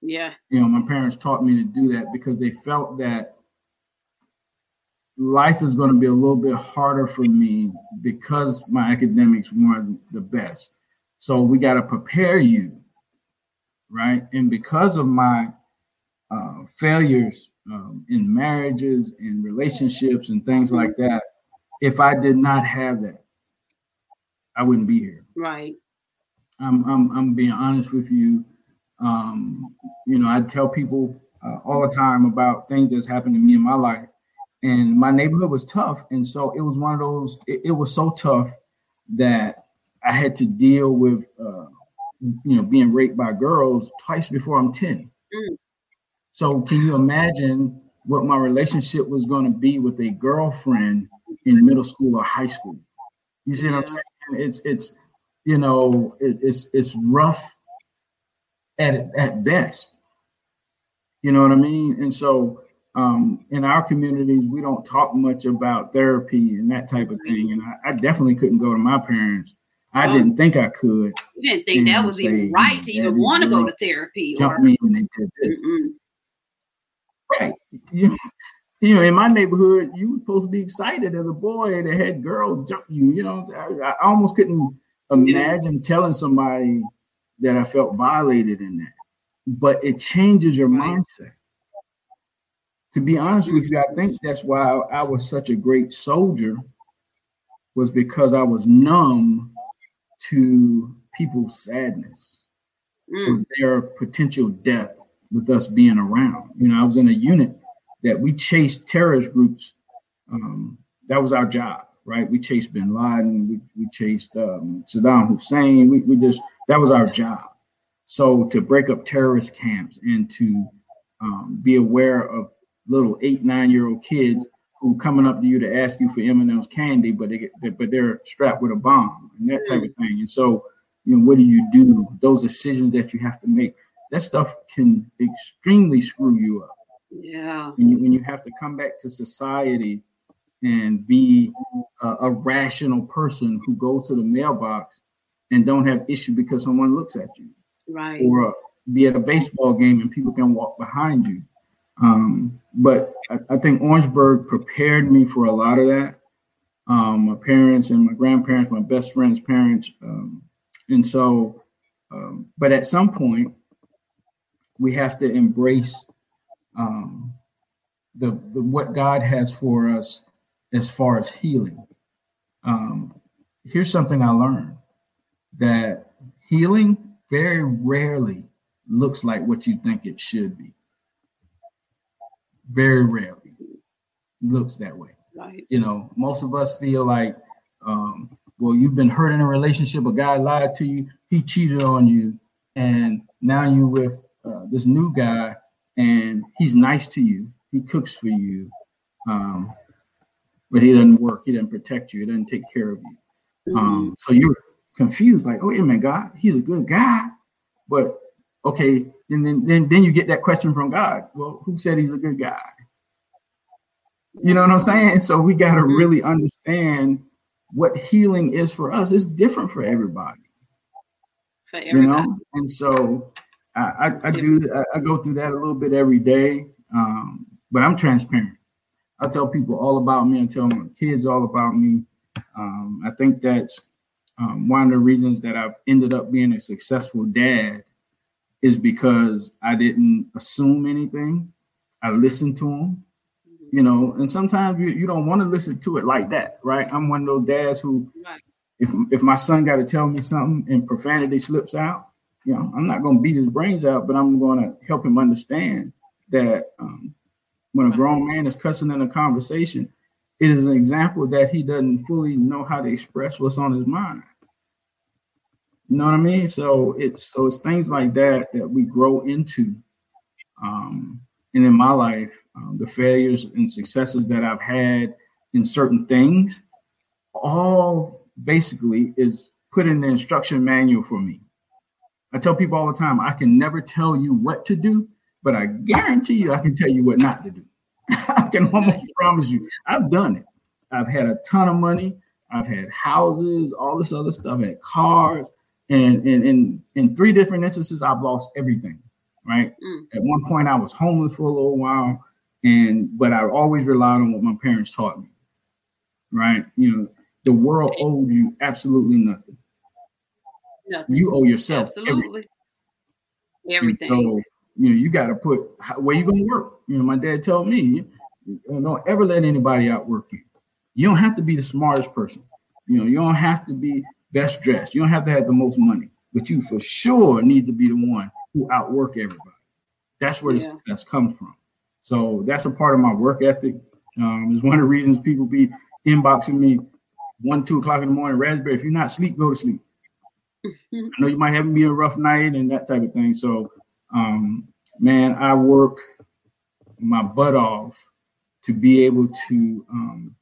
Yeah. You know, my parents taught me to do that because they felt that life is going to be a little bit harder for me because my academics weren't the best. So we got to prepare you, right? And because of my uh, failures um, in marriages and relationships and things like that, if I did not have that, I wouldn't be here. Right. I'm I'm, I'm being honest with you. Um, you know, I tell people uh, all the time about things that's happened to me in my life, and my neighborhood was tough, and so it was one of those. It, it was so tough that I had to deal with, uh, you know, being raped by girls twice before I'm ten. Mm. So can you imagine what my relationship was going to be with a girlfriend in middle school or high school? You see what I'm saying? It's it's you know it, it's it's rough at at best. You know what I mean? And so um, in our communities, we don't talk much about therapy and that type of thing. And I, I definitely couldn't go to my parents. I didn't think I could. You didn't think that was say, even right to even want to go to therapy. Jump or, me and they did this. Right. You, you know, in my neighborhood, you were supposed to be excited as a boy that had girls jump you. You know, I, I almost couldn't imagine telling somebody that I felt violated in that. But it changes your mindset. To be honest with you, I think that's why I was such a great soldier, was because I was numb to people's sadness mm. their potential death with us being around. You know, I was in a unit that we chased terrorist groups. Um, that was our job, right? We chased Bin Laden, we, we chased um, Saddam Hussein. We, we just that was our job. So to break up terrorist camps and to um, be aware of little eight nine year old kids who coming up to you to ask you for M&M's candy, but they get, but they're strapped with a bomb and that type of mm. thing. And so, you know, what do you do? Those decisions that you have to make, that stuff can extremely screw you up. Yeah. When you, when you have to come back to society and be a, a rational person who goes to the mailbox and don't have issue because someone looks at you. Right. Or be at a baseball game and people can walk behind you. Um, but I, I, think Orangeburg prepared me for a lot of that. Um, my parents and my grandparents, my best friend's parents. Um, and so, um, but at some point, we have to embrace um, the, the what God has for us as far as healing. Um, here's something I learned that healing very rarely looks like what you think it should be. Very rarely looks that way. Right. You know, most of us feel like, um, well, you've been hurt in a relationship, a guy lied to you, he cheated on you, and now you with uh, this new guy and he's nice to you. He cooks for you, um, but he doesn't work. He doesn't protect you. He doesn't take care of you. Mm-hmm. Um, so you're confused, like, oh, a minute, God, he's a good guy, but okay, and then then then you get that question from God. Well, who said he's a good guy? You know what I'm saying? So we got to mm-hmm. really understand what healing is for us. It's different for everybody. For everybody. You know, and so I, I, do I go through that a little bit every day, um, but I'm transparent. I tell people all about me and tell my kids all about me. Um, I think that's um, one of the reasons that I've ended up being a successful dad is because I didn't assume anything. I listened to them, you know, and sometimes you, you don't want to listen to it like that, right? I'm one of those dads who, right. if, if my son got to tell me something and profanity slips out, you know, I'm not going to beat his brains out, but I'm going to help him understand that um, when a grown man is cussing in a conversation, it is an example that he doesn't fully know how to express what's on his mind. You know what I mean? So it's so it's things like that that we grow into. Um, and in my life, um, the failures and successes that I've had in certain things, all basically is put in the instruction manual for me. I tell people all the time, I can never tell you what to do, but I guarantee you I can tell you what not to do. I can almost promise you, I've done it. I've had a ton of money. I've had houses, all this other stuff, I had cars. And in in three different instances, I've lost everything. Right. Mm. At one point, I was homeless for a little while, and but I always relied on what my parents taught me. Right. You know, the world owes you absolutely nothing. nothing. You owe yourself absolutely everything. everything. So, you know, you got to put where you gonna work. You know, my dad told me, don't ever let anybody outwork you. You don't have to be the smartest person. You know, you don't have to be best dressed. You don't have to have the most money, but you for sure need to be the one who outwork everybody. That's where yeah. this comes from. So that's a part of my work ethic. Um, it's one of the reasons people be inboxing me one, two o'clock in the morning, raspberry. If you're not asleep, go to sleep. I know you might have me a rough night and that type of thing. So, um, man, I work my butt off to be able to um,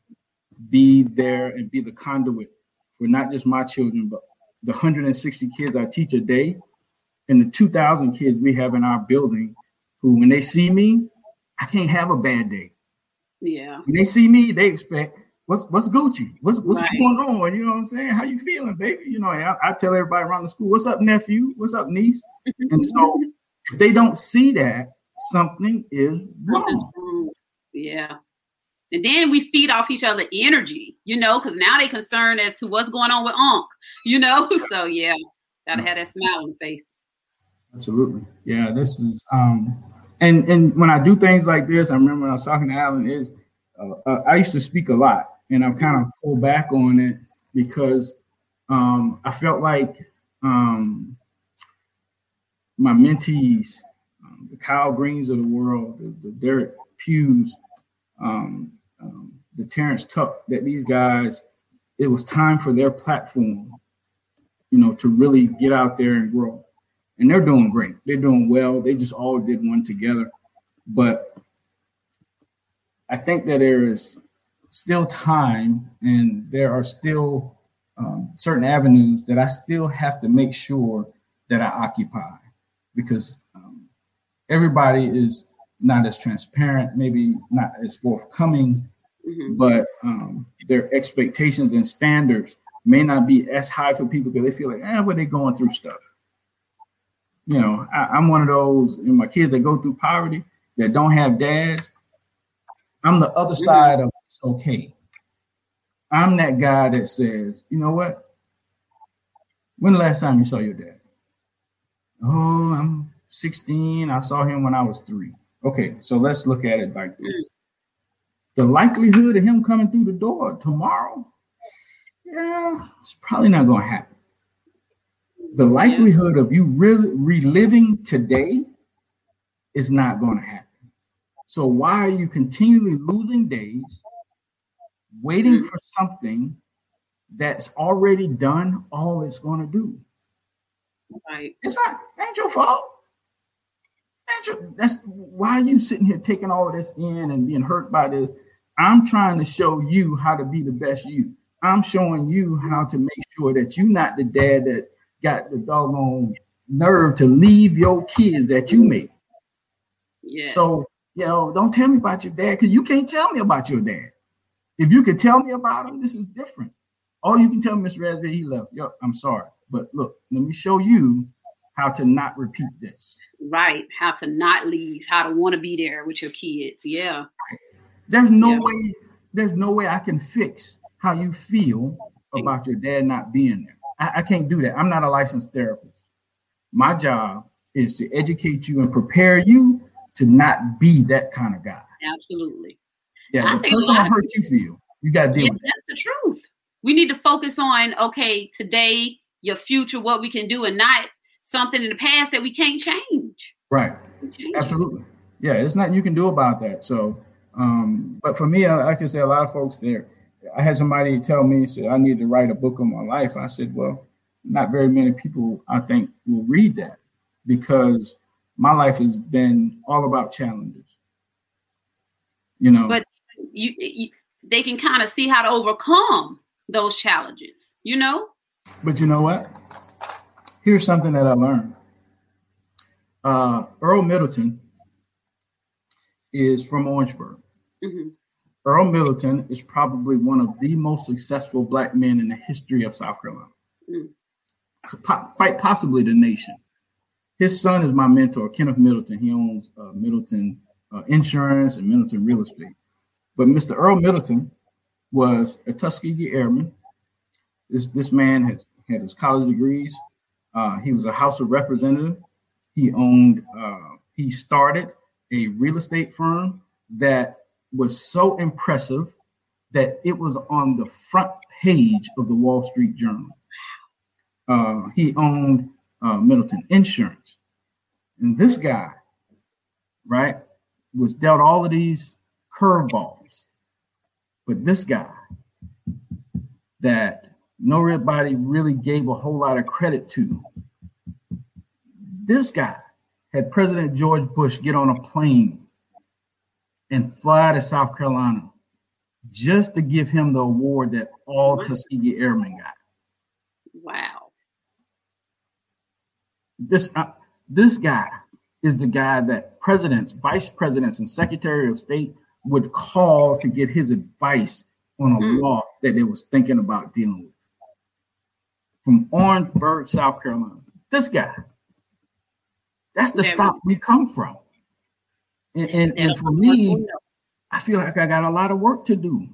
be there and be the conduit not just my children, but the 160 kids I teach a day and the 2,000 kids we have in our building who, when they see me, I can't have a bad day. Yeah. When they see me, they expect, what's what's Gucci? What's what's right. going on? You know what I'm saying? How you feeling, baby? You know, I, I tell everybody around the school, what's up, nephew? What's up, niece? and so if they don't see that, something is wrong. Yeah. And then we feed off each other energy, you know, because now they concerned as to what's going on with Unc, you know. So yeah, gotta have that smile on the face. Absolutely. Yeah, this is um and and when I do things like this, I remember when I was talking to Alan, is uh, uh, I used to speak a lot and I've kind of pulled back on it because um I felt like um my mentees, um, the Kyle Greens of the world, the, the Derek Pughs, um, um, the Terrence Tuck, that these guys, it was time for their platform, you know, to really get out there and grow. And they're doing great. They're doing well. They just all did one together. But I think that there is still time and there are still um, certain avenues that I still have to make sure that I occupy because um, everybody is not as transparent, maybe not as forthcoming, mm-hmm. but um, their expectations and standards may not be as high for people because they feel like, eh, what they going through stuff. You know, I, am one of those, know, my kids that go through poverty that don't have dads. I'm the other mm-hmm. side of it's okay. I'm that guy that says, you know what? When the last time you saw your dad? Oh, I'm 16. I saw him when I was three. Okay, so let's look at it like this. The likelihood of him coming through the door tomorrow, yeah, it's probably not going to happen. The likelihood of you really reliving today is not going to happen. So why are you continually losing days, waiting mm-hmm. for something that's already done all it's going to do? Right. It's not ain't your fault. That's why you sitting here taking all of this in and being hurt by this. I'm trying to show you how to be the best you. I'm showing you how to make sure that you're not the dad that got the doggone nerve to leave your kids that you made. Yeah. So, you know, don't tell me about your dad because you can't tell me about your dad. If you could tell me about him, this is different. All you can tell me, Mr. Raspberry, he left. Yo, I'm sorry. But look, let me show you how to not repeat this. Right. How to not leave, how to want to be there with your kids. Yeah. There's no yeah. way, there's no way I can fix how you feel about your dad not being there. I, I can't do that. I'm not a licensed therapist. My job is to educate you and prepare you to not be that kind of guy. Absolutely. Yeah, I the person that hurt you feel, you got to deal yeah, with That's the truth. We need to focus on okay, today, your future, what we can do, and not something in the past that we can't change. Right. Change Absolutely. Yeah, it's nothing you can do about that. So, um, but for me, I, I can say a lot of folks there. I had somebody tell me, said I need to write a book on my life. I said, well, not very many people I think will read that because my life has been all about challenges. You know, but you, you they can kind of see how to overcome those challenges. You know? But you know what? Here's something that I learned. Uh, Earl Middleton is from Orangeburg. Mm-hmm. Earl Middleton is probably one of the most successful black men in the history of South Carolina, mm. quite possibly the nation. His son is my mentor, Kenneth Middleton. He owns uh, Middleton uh, Insurance and Middleton Real Estate. But Mr. Earl Middleton was a Tuskegee Airman. This this man has had his college degrees. Uh, he was a House of Representative. He owned. Uh, he started a real estate firm that was so impressive that it was on the front page of the Wall Street Journal. Uh, he owned uh, Middleton Insurance. And this guy, right, was dealt all of these curveballs. But this guy that nobody really gave a whole lot of credit to, this guy had President George Bush get on a plane and fly to South Carolina just to give him the award that all Tuskegee Airmen got. Wow. This uh, this guy is the guy that presidents, vice presidents, and secretary of state would call to get his advice on a mm. law that they was thinking about dealing with. From Orangeburg, South Carolina. This guy. That's the spot we come from. And, and, and for me, I feel like I got a lot of work to do.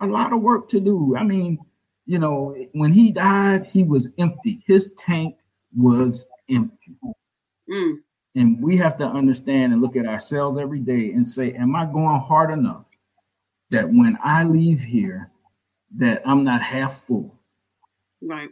A lot of work to do. I mean, you know, when he died, he was empty. His tank was empty. Mm. And we have to understand and look at ourselves every day and say, Am I going hard enough that when I leave here, that I'm not half full? Right.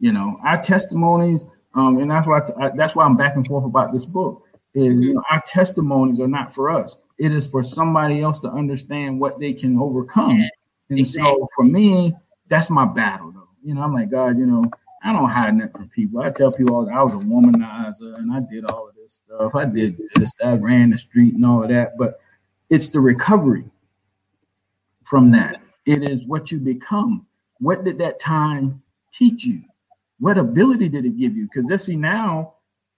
You know, our testimonies, um, and that's why I, that's why I'm back and forth about this book is mm-hmm. you know, our testimonies are not for us. It is for somebody else to understand what they can overcome. And exactly. so for me, that's my battle though. You know, I'm like, God, you know, I don't hide that from people. I tell people all I was a womanizer and I did all of this stuff. I did this, I ran the street and all of that. But it's the recovery from that. It is what you become. What did that time teach you? What ability did it give you? Because let's see now,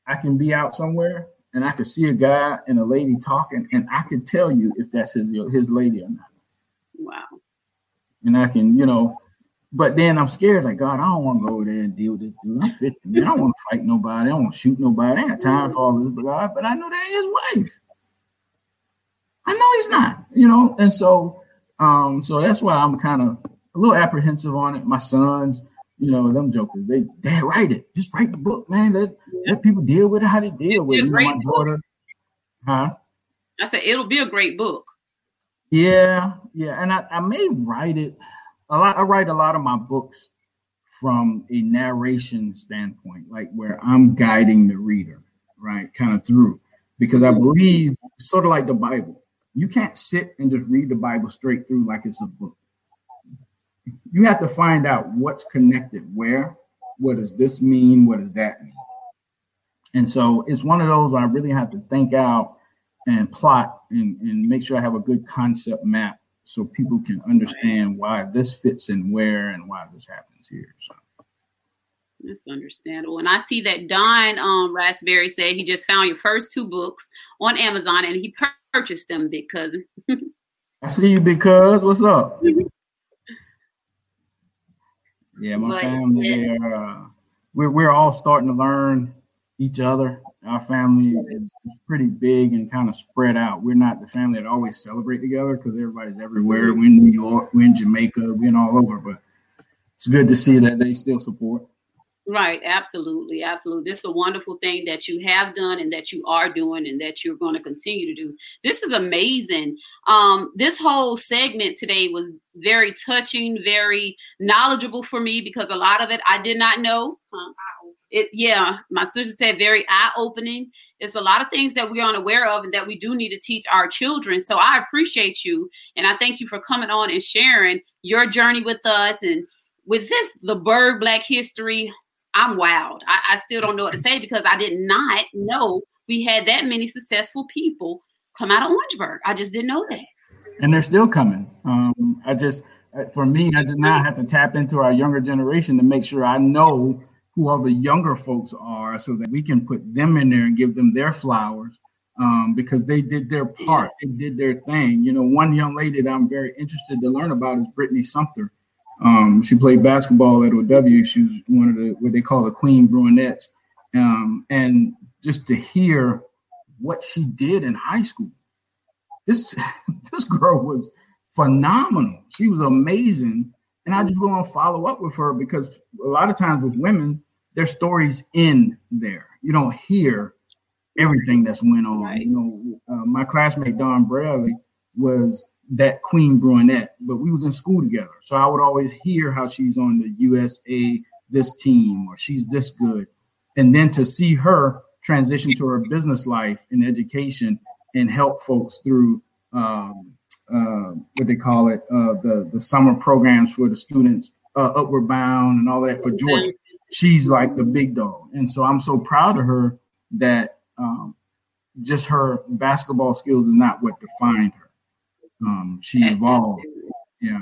I can be out somewhere and I could see a guy and a lady talking, and I could tell you if that's his his lady or not. Wow. And I can, you know, but then I'm scared, like God, I don't want to go over there and deal with this dude. I'm 50, man. I don't want to fight nobody. I don't want to shoot nobody. I ain't time for all this, but God, but I know that his wife. I know he's not, you know, and so um, so that's why I'm kind of a little apprehensive on it. My sons, you know, them jokers, they they write it. Just write the book, man. Let yeah. let people deal with it how they deal with it. You know, my daughter, huh? I said it'll be a great book. Yeah, yeah, and I, I may write it. A lot. I write a lot of my books from a narration standpoint, like where I'm guiding the reader, right, kind of through, because I mm-hmm. believe sort of like the Bible. You can't sit and just read the Bible straight through like it's a book you have to find out what's connected where. What does this mean? What does that mean? And so it's one of those where I really have to think out and plot and, and make sure I have a good concept map so people can understand why this fits in where and why this happens here. So that's understandable. And I see that Don um, Raspberry said he just found your first two books on Amazon and he purchased them because I see you because what's up? Yeah, my but, family, yeah. Uh, we're we're all starting to learn each other. Our family is, pretty big and kind of spread out. We're not the family that always celebrate together because everybody's everywhere. We're in New York, we're in Jamaica, we're in all over. But it's good to see that they still support. Right, absolutely, absolutely. This is a wonderful thing that you have done and that you are doing and that you're going to continue to do. This is amazing. Um, this whole segment today was very touching, very knowledgeable for me because a lot of it I did not know. Um, it, yeah, my sister said very eye opening. It's a lot of things that we're unaware of and that we do need to teach our children. So I appreciate you and I thank you for coming on and sharing your journey with us and with this the Burg Black History I'm wild. I, I still don't know what to say because I did not know we had that many successful people come out of Orangeburg. I just didn't know that. And they're still coming. Um, I just uh, for me, I just now have to tap into our younger generation to make sure I know who all the younger folks are so that we can put them in there and give them their flowers um, because they did their part, yes. they did their thing. You know, one young lady that I'm very interested to learn about is Brittany Sumter. Um, she played basketball at OW. She was one of the what they call the Queen Brunettes. Um, and just to hear what she did in high school, this this girl was phenomenal. She was amazing. And I just go and follow up with her because a lot of times with women, their stories end there. You don't hear everything that's went on. Right. You know, uh, my classmate Don Bradley was that queen brunette, but we was in school together. So I would always hear how she's on the USA this team or she's this good. And then to see her transition to her business life and education and help folks through um, uh, what they call it, uh, the the summer programs for the students, uh, Upward Bound and all that for Georgia. She's like the big dog, and so I'm so proud of her that um, just her basketball skills is not what defined her. Um, she evolved. Yeah.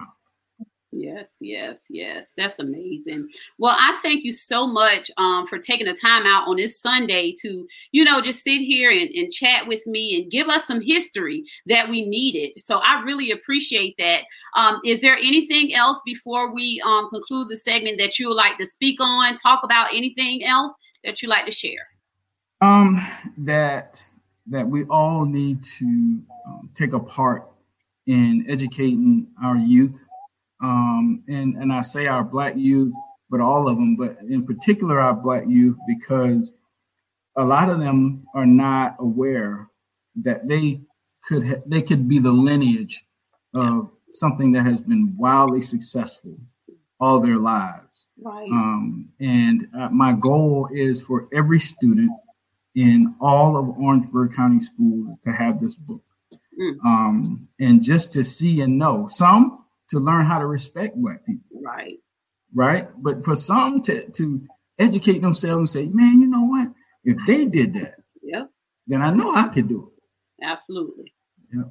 Yes, yes, yes. That's amazing. Well, I thank you so much um, for taking the time out on this Sunday to, you know, just sit here and, and chat with me and give us some history that we needed. So I really appreciate that. Um, is there anything else before we um, conclude the segment that you would like to speak on, talk about anything else that you'd like to share? Um, that that we all need to um, take a part in educating our youth um, and and I say our black youth, but all of them, but in particular our black youth, because a lot of them are not aware that they could ha- they could be the lineage of something that has been wildly successful all their lives. Right. Um, and uh, my goal is for every student in all of Orangeburg County schools to have this book. Mm. Um, and just to see and know some to learn how to respect black people. Right. Right. But for some to to educate themselves and say, man, you know what? If they did that, yeah, then I know I could do it. Absolutely. Yeah.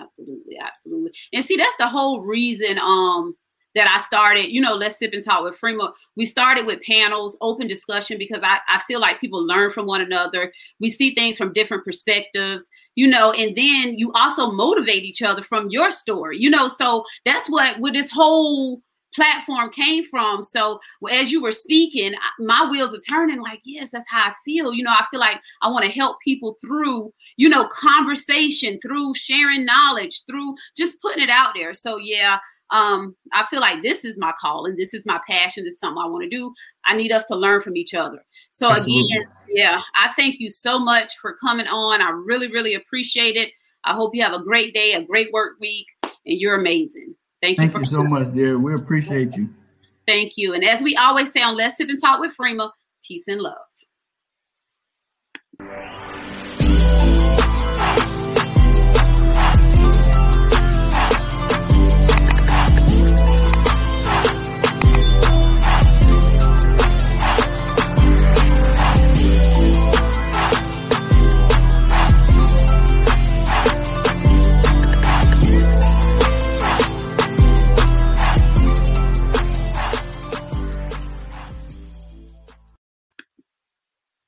Absolutely. Absolutely. And see, that's the whole reason um that I started, you know, let's sip and talk with Freema. We started with panels, open discussion, because I, I feel like people learn from one another. We see things from different perspectives, you know, and then you also motivate each other from your story, you know. So that's what with this whole platform came from. So as you were speaking, my wheels are turning like, yes, that's how I feel. You know, I feel like I want to help people through, you know, conversation, through sharing knowledge, through just putting it out there. So yeah, um, I feel like this is my call and this is my passion. This is something I want to do. I need us to learn from each other. So Absolutely. again, yeah, I thank you so much for coming on. I really, really appreciate it. I hope you have a great day, a great work week, and you're amazing. Thank you. Thank you so much, dear. We appreciate you. Thank you. And as we always say on Let's Sip and Talk with Freema, peace and love.